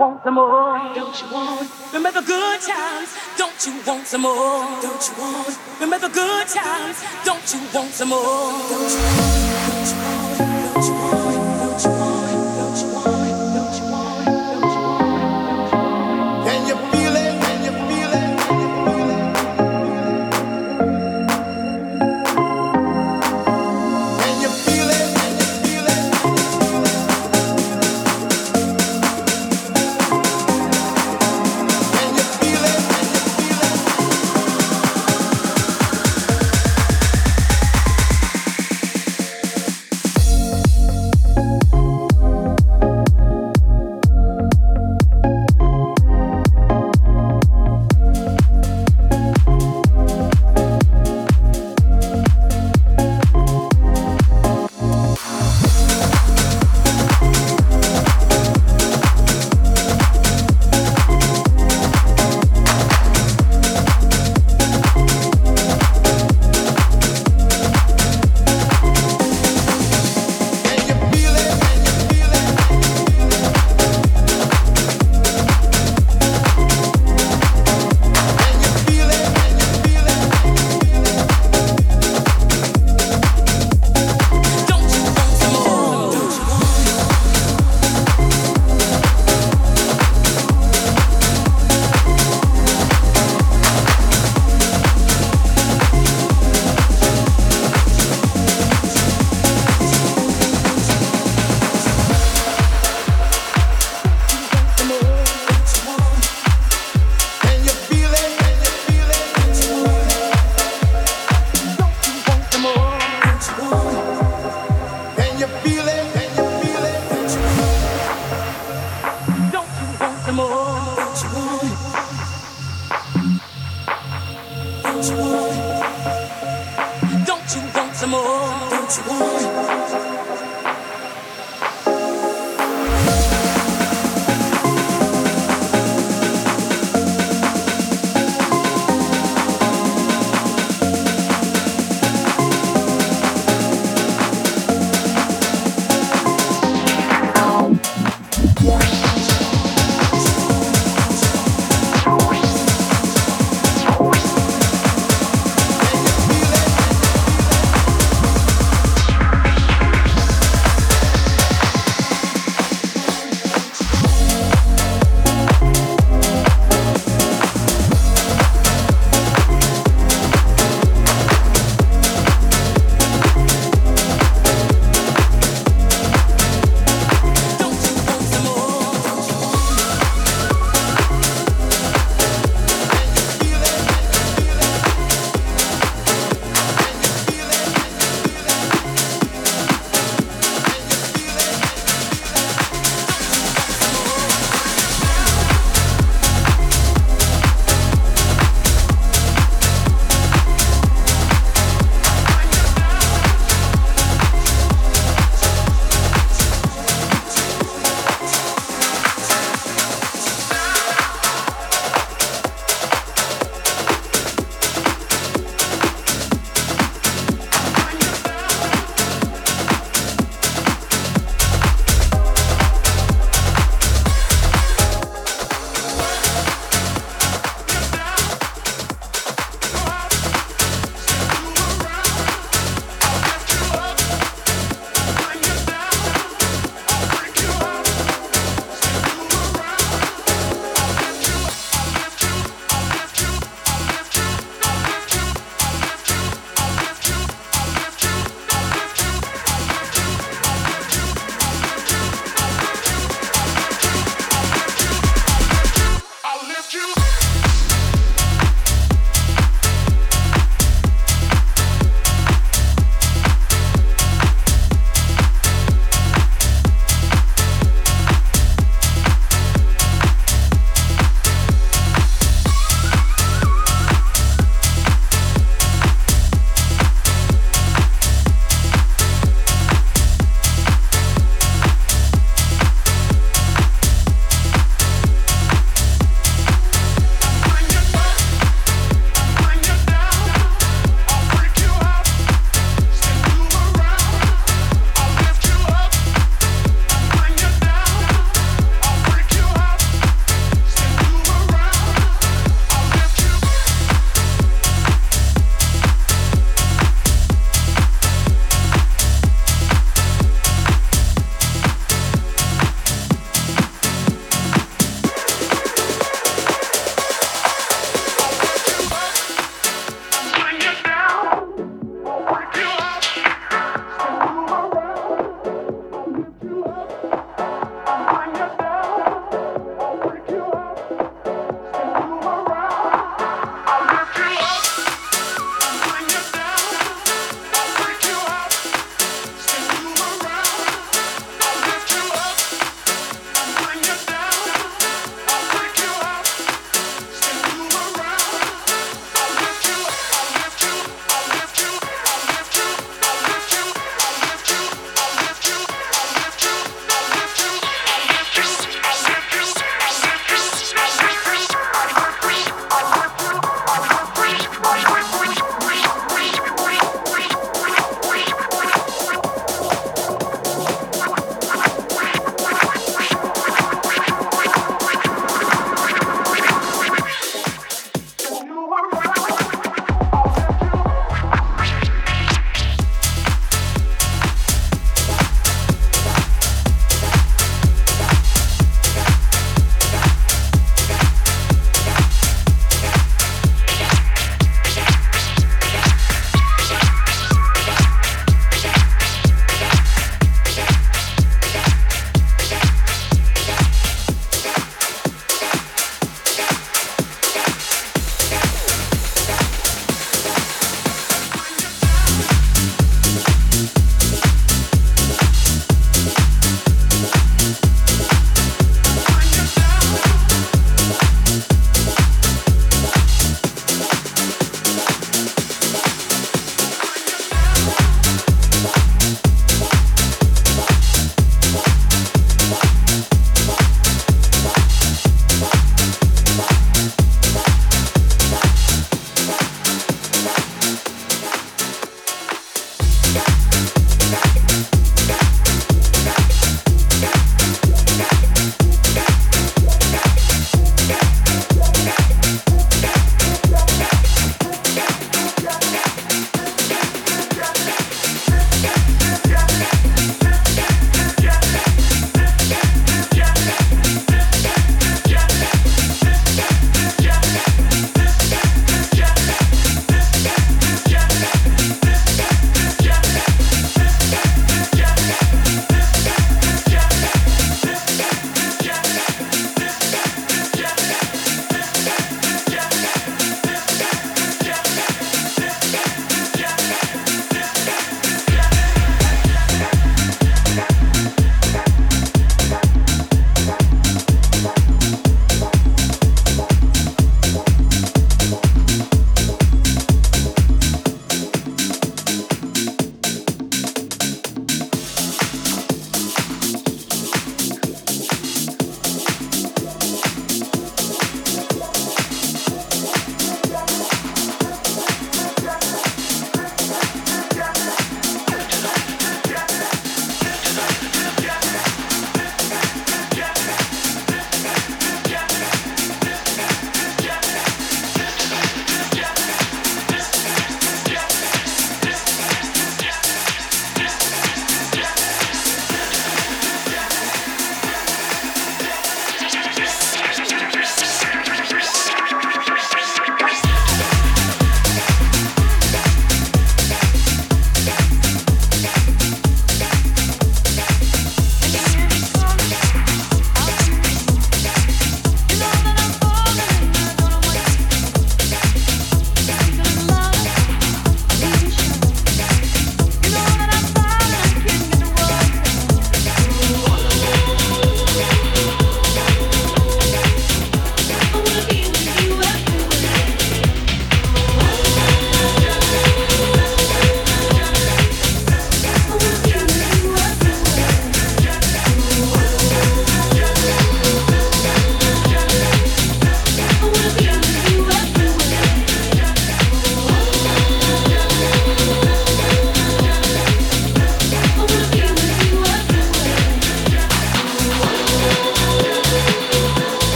want some more? Don't you want? Remember good times? Don't you want some more? Don't you want? Remember good times? Don't you want some more? Don't you want?